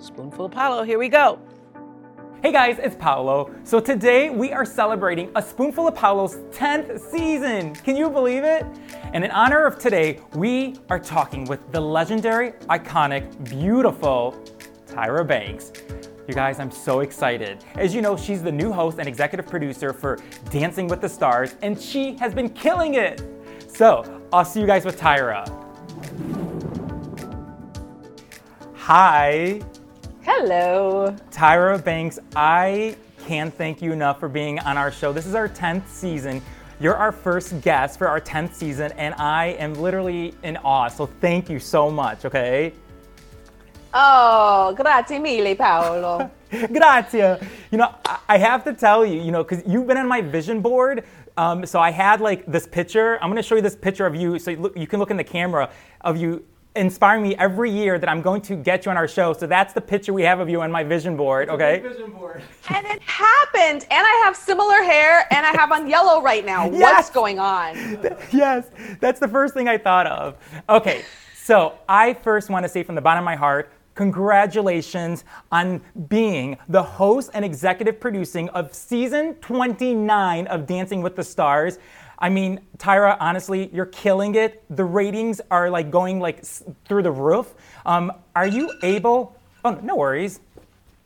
Spoonful of Paolo, here we go. Hey guys, it's Paolo. So today we are celebrating a spoonful of Paolo's 10th season. Can you believe it? And in honor of today, we are talking with the legendary, iconic, beautiful Tyra Banks. You guys, I'm so excited. As you know, she's the new host and executive producer for Dancing with the Stars, and she has been killing it. So, I'll see you guys with Tyra. Hi. Hello. Tyra Banks, I can't thank you enough for being on our show. This is our 10th season. You're our first guest for our 10th season, and I am literally in awe. So thank you so much, okay? Oh, grazie mille, Paolo. Grazie. You know, I- have to tell you, you know, because you've been on my vision board. Um, so I had like this picture. I'm going to show you this picture of you, so you, look, you can look in the camera of you inspiring me every year that I'm going to get you on our show. So that's the picture we have of you on my vision board. Okay. Vision board. and it happened. And I have similar hair and I have on yellow right now. Yes. What's going on? yes, that's the first thing I thought of. Okay, so I first want to say from the bottom of my heart, congratulations on being the host and executive producing of season 29 of Dancing with the Stars. I mean, Tyra, honestly, you're killing it. The ratings are like going like s- through the roof. Um, are you able? Oh, no worries.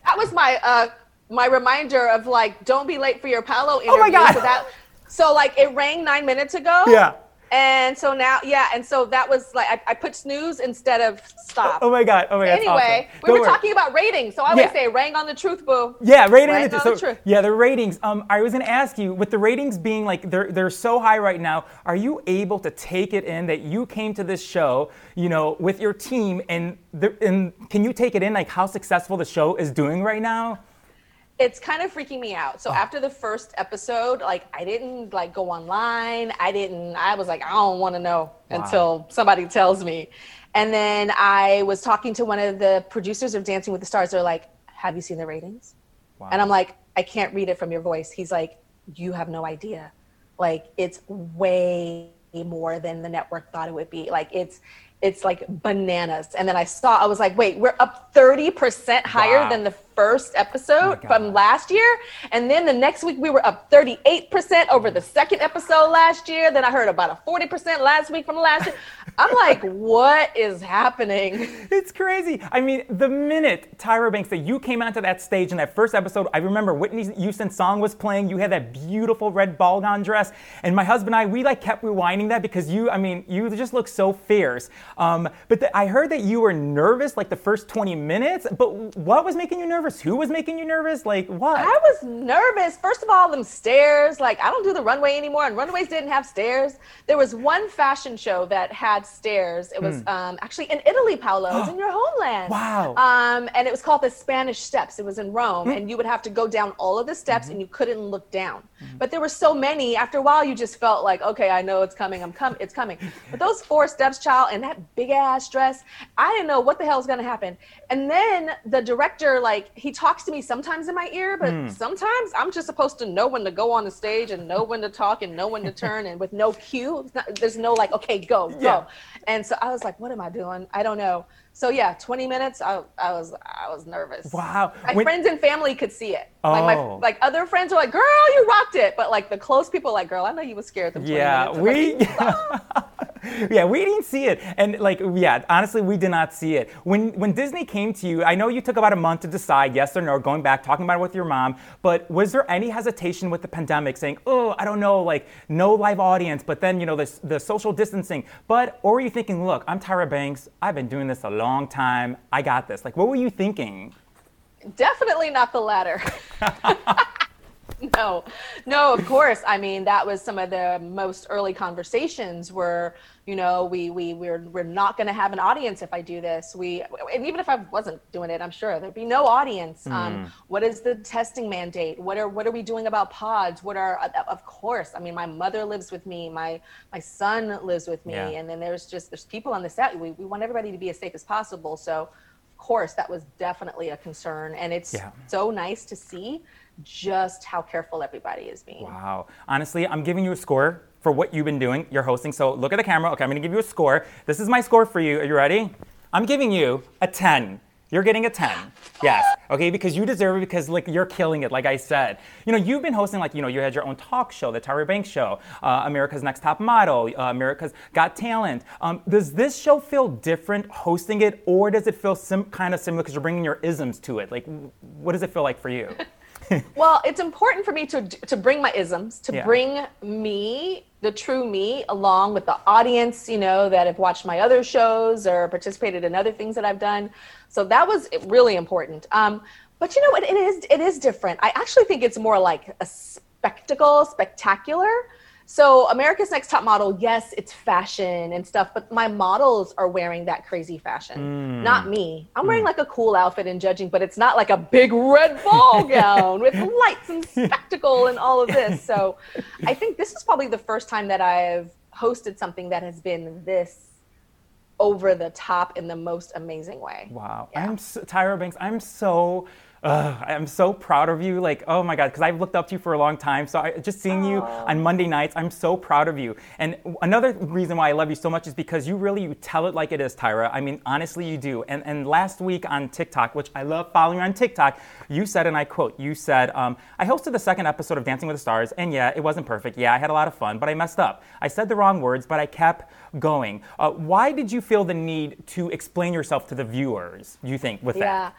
That was my uh my reminder of like, don't be late for your Paolo interview. Oh my God. So that so like it rang nine minutes ago. Yeah. And so now, yeah, and so that was like I, I put snooze instead of stop. Oh my God. Oh my God. anyway, awesome. we Don't were worry. talking about ratings, so I Yeah. say rang on the truth, boo. Yeah, rating the, on so, the truth. yeah, the ratings. Um, I was gonna ask you, with the ratings being like they're they're so high right now, are you able to take it in that you came to this show, you know, with your team, and the, and can you take it in like how successful the show is doing right now? It's kind of freaking me out. So oh. after the first episode, like I didn't like go online. I didn't. I was like, I don't want to know until somebody tells me. And then I was talking to one of the producers of Dancing with the Stars. They're like, Have you seen the ratings? Wow. And I'm like, I can't read it from your voice. He's like, You have no idea. Like it's way more than the network thought it would be. Like it's it's like bananas. And then I saw, I was like, wait, we're up 30% higher Wow. than the first episode God. from last year. And then the next week we were up 38% over the second episode last year. Then I heard about a 40% last week from last year. I'm like, what is happening? It's crazy. I mean, the minute Tyra Banks that you came onto that stage in that first episode, I remember Whitney Houston's song was playing. You had that beautiful red ball gown dress, and my husband and I, we like kept rewinding that because you, I mean, you just look so fierce. Um, but the, I heard that you were nervous like the first 20 minutes. But what was making you nervous? Who was making you nervous? Like what? I was nervous. First of all, them stairs. Like I don't do the runway anymore, and runways didn't have stairs. There was one fashion show that had stairs. It was um, actually in Italy, Paolo. It was in your homeland. Wow. Um, and it was called the Spanish Steps. It was in Rome, and you would have to go down all of the steps, and you couldn't look down. But there were so many. After a while, you just felt like, okay, I know it's coming. I'm coming. It's coming. But those four steps, child, and that big ass dress, I didn't know what the hell was gonna happen. And then the director, like, he talks to me sometimes in my ear, but hmm. sometimes I'm just supposed to know when to go on the stage and know when to talk and know when to turn, and with no cue, not- there's no like, okay, go, go. Yeah. And so I was like, what am I doing? I don't know. So yeah, 20 minutes. I, I was I was nervous. Wow. My When- friends and family could see it. Like my Oh. like other friends were like, "Girl, you rocked it," but like the close people, like, "Girl, I know you was scared." Them 20 Yeah, minutes. We. like, yeah, we didn't see it, and like, yeah, honestly, we did not see it. When when Disney came to you, I know you took about a month to decide yes or no, going back, talking about it with your mom. But was there any hesitation with the pandemic, saying, "Oh, I don't know, like no live audience," but then you know the the social distancing. But or were you thinking, "Look, I'm Tyra Banks. I've been doing this a long time. I got this." Like, what were you thinking? Definitely not the latter. no, no, of course. I mean, that was some of the most early conversations where, you know, we, we, we're, we're not going to have an audience if I do this. We, and even if I wasn't doing it, I'm sure there'd be no audience. Um, what is the testing mandate? What are, what are we doing about pods? What are, of course, I mean, my mother lives with me. My, my son lives with me. Yeah. And then there's just, there's people on the set. We, we want everybody to be as safe as possible. So, of course, that was definitely a concern. And it's Yeah. so nice to see just how careful everybody is being. Wow. Honestly, I'm giving you a score for what you've been doing. You're hosting. So look at the camera. Okay, I'm going to give you a score. This is my score for you. Are you ready? I'm giving you a 10. You're getting a 10. Yes. Okay, because you deserve it because like you're killing it, like I said. You know, you've been hosting like, you know, you had your own talk show, the Tyra Banks show, uh, America's Next Top Model, uh, America's Got Talent. Um, does this show feel different hosting it or does it feel sim- kind of similar because you're bringing your isms to it? Like, what does it feel like for you? well, it's important for me to to bring my isms, to Yeah. bring me, the true me, along with the audience, you know, that have watched my other shows or participated in other things that I've done. So that was really important. Um, but you know what? It is it is different. I actually think it's more like a spectacle, spectacular. So America's Next Top Model, yes, it's fashion and stuff, but my models are wearing that crazy fashion, hmm. not me. I'm wearing hmm. like a cool outfit and judging, but it's not like a big red ball gown with lights and spectacle and all of this. So I think this is probably the first time that I've hosted something that has been this over the top in the most amazing way. Wow. Yeah. I'm so, Tyra Banks. I'm so. Uh, I'm so proud of you. Like, oh my God, because I've looked up to you for a long time. So I, just seeing you on Monday nights, I'm so proud of you. And another reason why I love you so much is because you really you tell it like it is, Tyra. I mean, honestly, you do. And and last week on TikTok, which I love following on TikTok, you said, and I quote, you said, um, I hosted the second episode of Dancing with the Stars, and yeah, it wasn't perfect. Yeah, I had a lot of fun, but I messed up. I said the wrong words, but I kept going. Uh, why did you feel the need to explain yourself to the viewers? You think with that?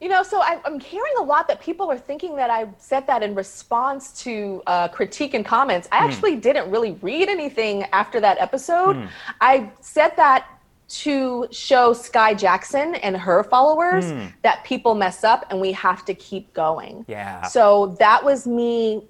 You know, so I, I'm hearing a lot that people are thinking that I said that in response to uh, critique and comments. I hmm. actually didn't really read anything after that episode. Hmm. I said that to show Skai Jackson and her followers hmm. that people mess up and we have to keep going. Yeah. So that was me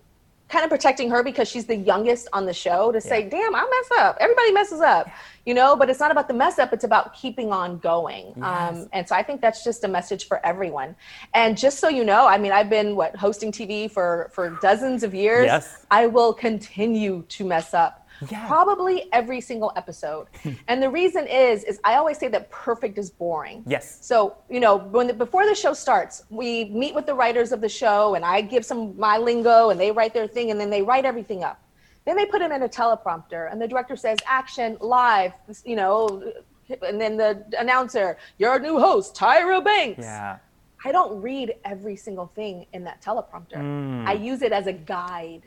kind of protecting her because she's the youngest on the show to say, damn, I mess up. Everybody messes up, you know, but it's not about the mess up, it's about keeping on going. Um, and so I think that's just a message for everyone. And just so you know, I mean, I've been what hosting TV for for dozens of years. Yes. I will continue to mess up. Yeah. Probably every single episode. and the reason is is I always say that perfect is boring. Yes. So, you know, when the, before the show starts, we meet with the writers of the show and I give some my lingo and they write their thing and then they write everything up. Then they put it in a teleprompter and the director says action live, you know, and then the announcer, your new host, Tyra Banks. Yeah. I don't read every single thing in that teleprompter. Mm. I use it as a guide.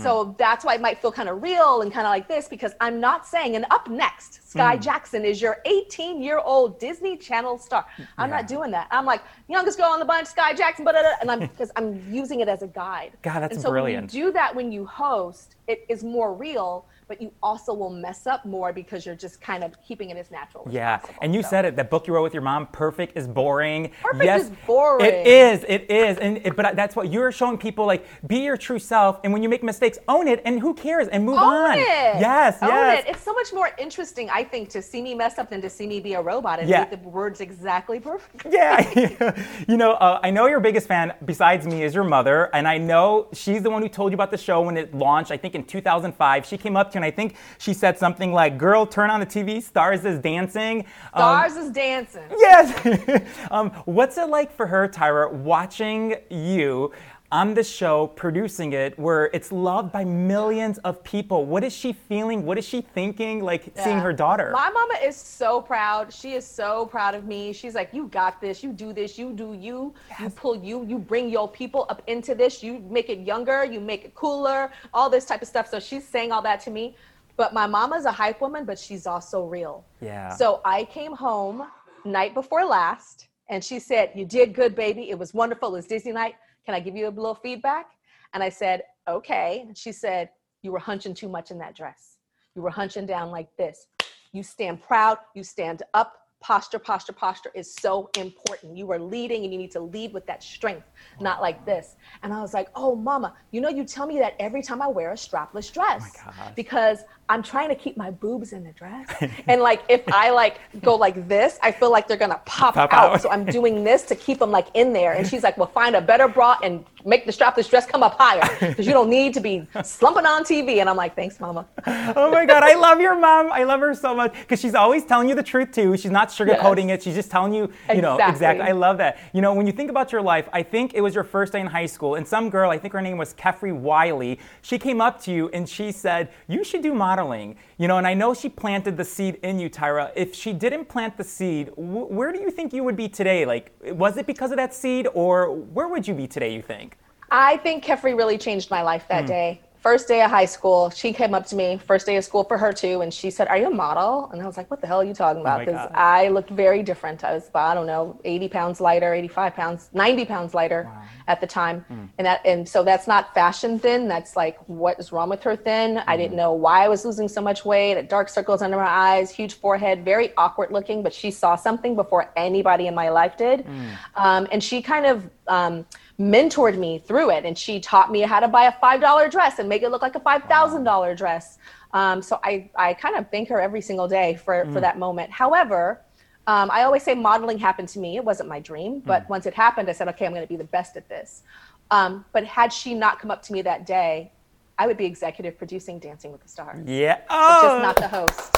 So that's why it might feel kind of real and kind of like this because I'm not saying, and up next, Skai Mm. Jackson is your 18 year old Disney Channel star. I'm Yeah. not doing that. I'm like, youngest girl on the bunch, Skai Jackson, blah, blah, blah, and I'm because I'm using it as a guide. God, that's and so brilliant. when you do that when you host, it is more real, but you also will mess up more because you're just kind of keeping it as natural as Yeah, possible. and you So- said it. That book you wrote with your mom, "Perfect is boring." Perfect yes, is boring. It is. It is. And it, but that's what you're showing people. Like, be your true self, and when you make mistakes, own it, and who cares, and move Own on. it. Yes, Own yes. it. It's so much more interesting, I think, to see me mess up than to see me be a robot and Yeah. make the words exactly perfect. Yeah, you know, uh, I know your biggest fan besides me is your mother, and I know she's the one who told you about the show when it launched. I think in 2005, she came up to and I think she said something like, "Girl, turn on the TV. Stars is dancing." Um, Stars is dancing. Yes. um, what's it like for her, Tyra, watching you on the show, producing it, where it's loved by millions of people? What is she feeling? What is she thinking? Like seeing her daughter. My mama is so proud. She is so proud of me. She's like, You got this. You do this. You do you. You pull you. You bring your people up into this. You make it younger. You make it cooler. All this type of stuff. So she's saying all that to me. But my mama's a hype woman, but she's also real. Yeah. So I came home night before last and she said, You did good, baby. It was wonderful. It was Disney night. Can I give you a little feedback? And I said, Okay. And she said, You were hunching too much in that dress. You were hunching down like this. You stand proud, you stand up. Posture, posture, posture is so important. You are leading and you need to lead with that strength, not like this. And I was like, oh, mama, you know, you tell me that every time I wear a strapless dress oh gosh. because I'm trying to keep my boobs in the dress. and like, if I like go like this, I feel like they're gonna pop, Pop out. out. So I'm doing this to keep them like in there. And she's like, well, find a better bra and make the strapless dress come up higher because you don't need to be slumping on TV. And I'm like, thanks, mama. oh my God, I love your mom. I love her so much because she's always telling you the truth too. She's not sugarcoating Yes. it. She's just telling you, you know, Exactly. exactly. I love that. You know, when you think about your life, I think it was your first day in high school, and some girl, I think her name was Khefri Riley, she came up to you and she said, "You should do modeling." Modeling. You know, and I know she planted the seed in you, Tyra. If she didn't plant the seed, wh- where do you think you would be today? Like, was it because of that seed, or where would you be today? You think? I think Khefri really changed my life that hmm. day first day of high school, she came up to me, first day of school for her too, and she said, Are you a model? And I was like, What the hell are you talking about? Because oh I looked very different. I was, I don't know, 80 pounds lighter, 85 pounds, 90 pounds lighter wow. at the time. Mm. And that, and so that's not fashion thin. That's like, what is wrong with her thin? Mm. I didn't know why I was losing so much weight, dark circles under my eyes, huge forehead, very awkward looking, but she saw something before anybody in my life did. Mm. Um, and she kind of, um, mentored me through it and she taught me how to buy a $5 dress and make it look like a $5,000 dress. Um, so I, I kind of thank her every single day for, mm. for that moment. However, um, I always say modeling happened to me. It wasn't my dream, but mm. once it happened, I said, okay, I'm going to be the best at this. Um, but had she not come up to me that day, I would be executive producing Dancing with the Stars. Yeah. Oh. Just not the host.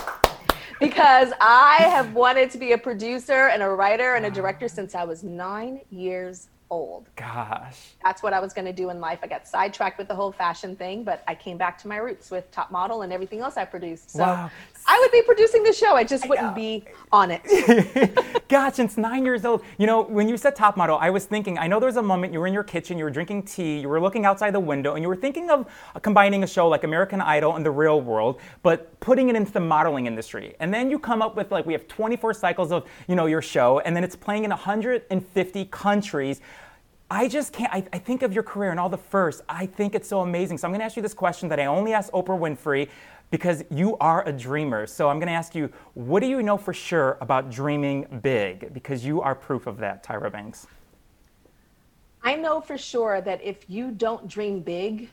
because I have wanted to be a producer and a writer and a director since I was nine years old. Gosh. That's what I was going to do in life. I got sidetracked with the whole fashion thing, but I came back to my roots with Top Model and everything else I produced. So wow. I would be producing the show. I just wouldn't be on it. Gosh, since nine years old. You know, when you said Top Model, I was thinking, I know there was a moment you were in your kitchen, you were drinking tea, you were looking outside the window, and you were thinking of combining a show like American Idol and the real world, but putting it into the modeling industry. And then you come up with like, we have 24 cycles of, you know, your show, and then it's playing in 150 countries. I just can't. I, I, think of your career and all the firsts. I think it's so amazing. So I'm going to ask you this question that I only ask Oprah Winfrey because you are a dreamer. So I'm going to ask you, what do you know for sure about dreaming big? Because you are proof of that, Tyra Banks. I know for sure that if you don't dream big,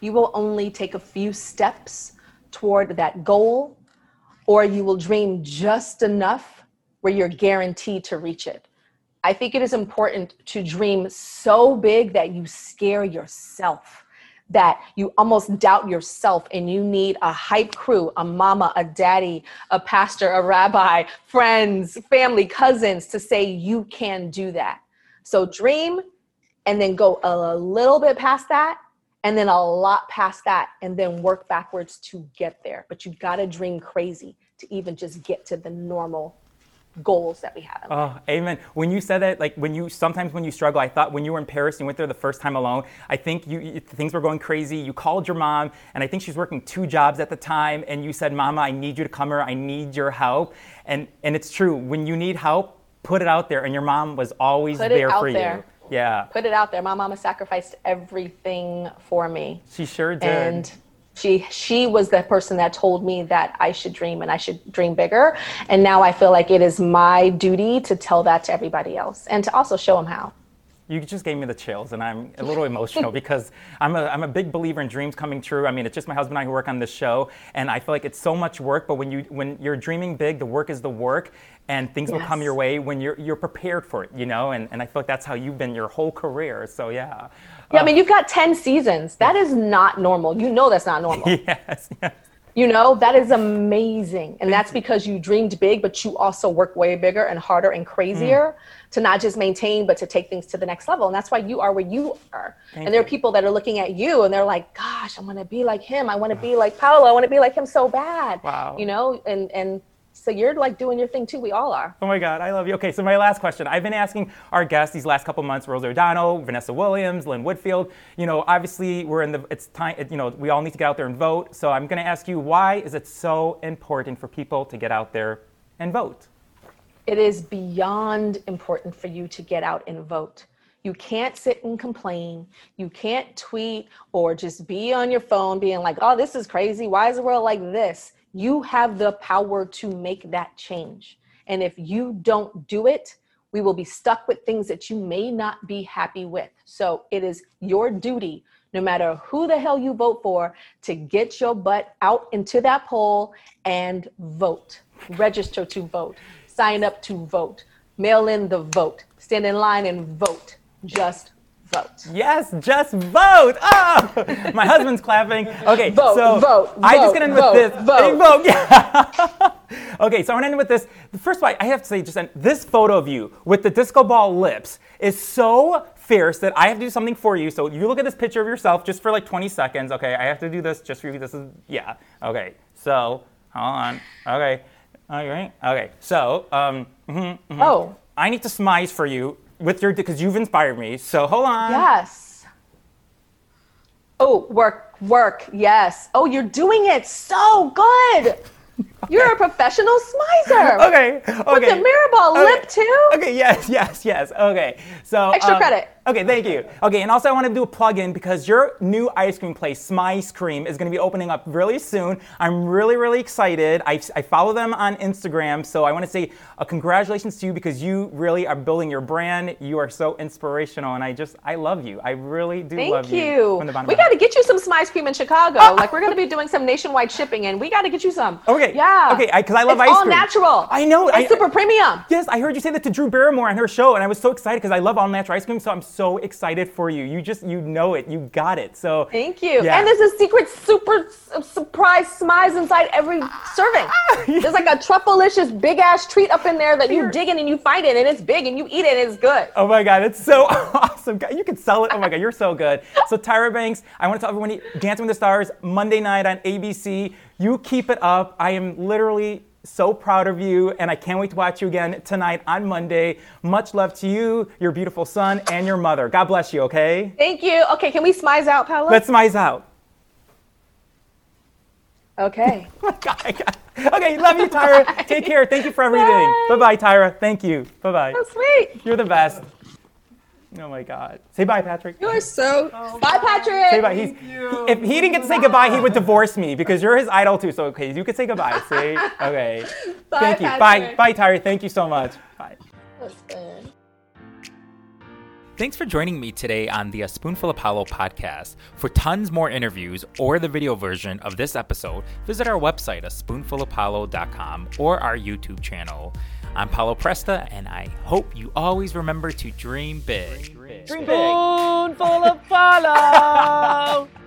you will only take a few steps toward that goal, or you will dream just enough where you're guaranteed to reach it. I think it is important to dream so big that you scare yourself, that you almost doubt yourself, and you need a hype crew, a mama, a daddy, a pastor, a rabbi, friends, family, cousins to say you can do that. So dream and then go a little bit past that and then a lot past that and then work backwards to get there. But you got to dream crazy to even just get to the normal goals that we have. oh, amen. When you said that, like when you sometimes when you struggle, I thought when you were in Paris, you went there the first time alone. I think you, you, things were going crazy. You called your mom, and I think she's working two jobs at the time, and you said, "Mama, I need you to come here. I need your help." And and it's true. When you need help, put it out there, and your mom was always put there for there. you. Yeah. Put it out there. My mama sacrificed everything for me. She sure did. And she she was the person that told me that I should dream and I should dream bigger. And now I feel like it is my duty to tell that to everybody else and to also show them how. You just gave me the chills, and I'm a little emotional because I'm a, I'm a big believer in dreams coming true. I mean, it's just my husband and I who work on this show, and I feel like it's so much work. But when you when you're dreaming big, the work is the work, and things yes. will come your way when you're you're prepared for it, you know. And and I feel like that's how you've been your whole career. So yeah. Yeah, I mean, you've got 10 seasons. That is not normal. You know that's not normal. yes, yes. You know, that is amazing. And that's because you dreamed big, but you also work way bigger and harder and crazier mm. to not just maintain, but to take things to the next level. And that's why you are where you are. Thank and there are people that are looking at you and they're like, gosh, I want to be like him. I want to be like Paolo. I want to be like him so bad. Wow. You know, and, and so you're like doing your thing too. We all are. Oh my God, I love you. Okay, so my last question. I've been asking our guests these last couple months, Rosie O'Donnell, Vanessa Williams, Lynn Whitfield. You know, obviously we're in the, it's time, you know, we all need to get out there and vote. So I'm going to ask you, why is it so important for people to get out there and vote? It is beyond important for you to get out and vote. You can't sit and complain. You can't tweet or just be on your phone being like, oh, this is crazy. Why is the world like this? You have the power to make that change. And if you don't do it, we will be stuck with things that you may not be happy with. So it is your duty, no matter who the hell you vote for, to get your butt out into that poll and vote. Register to vote, sign up to vote, mail in the vote, stand in line and vote. Just vote. Yes, just vote. Oh, my husband's clapping. Okay, vote, so vote, I'm just get in vote, with this. Vote. vote. Yeah. okay, so I'm gonna end with this. First of all, I have to say, just this photo of you with the disco ball lips is so fierce that I have to do something for you. So you look at this picture of yourself just for like 20 seconds. Okay, I have to do this just for you. This is yeah. Okay, So hold on. Okay. All right. Okay. So um, mhm, mhm. Oh, I need to smize for you with your because you've inspired me. So hold on. yes. Oh, work, work. Yes. Oh, you're doing it so good. You're a professional smizer. Okay. Okay. With the mirror ball Okay. lip too. Okay, yes, yes, yes. Okay. So Extra um, credit. Okay, thank you. Okay, and also I want to do a plug-in because your new ice cream place, Smize Cream, is going to be opening up really soon. I'm really, really excited. I, I follow them on Instagram, so I want to say uh, congratulations to you because you really are building your brand. You are so inspirational, and I just I love you. I really do love you. Thank you. from the bottom We got to get you some Smize cream in Chicago. like we're going to be doing some nationwide shipping, and we got to get you some. Okay. Yeah. Okay, 'cause I love it's ice cream. all natural. I know, It's I- super premium. Yes, I heard you say that to Drew Barrymore on her show, and I was so excited because I love all natural ice cream. So I'm so excited for you. You just you know it. You got it. So Thank you. Yeah. And there's a secret super surprise smize inside every serving. There's like a truffleicious big ass treat up in there that you dig in and you find it and it's big and you eat it and it's good. Oh my God, it's so awesome. You can sell it. Oh my God, you're so good. So, Tyra Banks, I want to tell everyone Dancing with the Stars, Monday night on ABC. You keep it up. I am literally so proud of you, and I can't wait to watch you again tonight on Monday. Much love to you, your beautiful son, and your mother. God bless you, okay? Thank you. Okay, can we smize out, Paolo? Let's smize out. Okay. Oh my God, I got- Okay, love you, Tyra. Take care. Thank you for everything. Bye. Bye bye, Tyra. Thank you. Bye bye. so sweet. You're the best. Oh my God. Say bye, Patrick. You are so. Oh, bye, Patrick. Say bye. He's, he, if he didn't get to say goodbye, he would divorce me because you're his idol too. So okay, you could say goodbye. See? Okay. Bye, Thank you. Bye. Patrick. Bye, Tyra. Thank you so much. Bye. Listen. Thanks for joining me today on the A Spoonful of Paolo podcast. For tons more interviews or the video version of this episode, visit our website, a spoonfulofpaolo.com, or our YouTube channel. I'm Paolo Presta, and I hope you always remember to dream big. Dream big. Dream big. Spoonful of Paolo.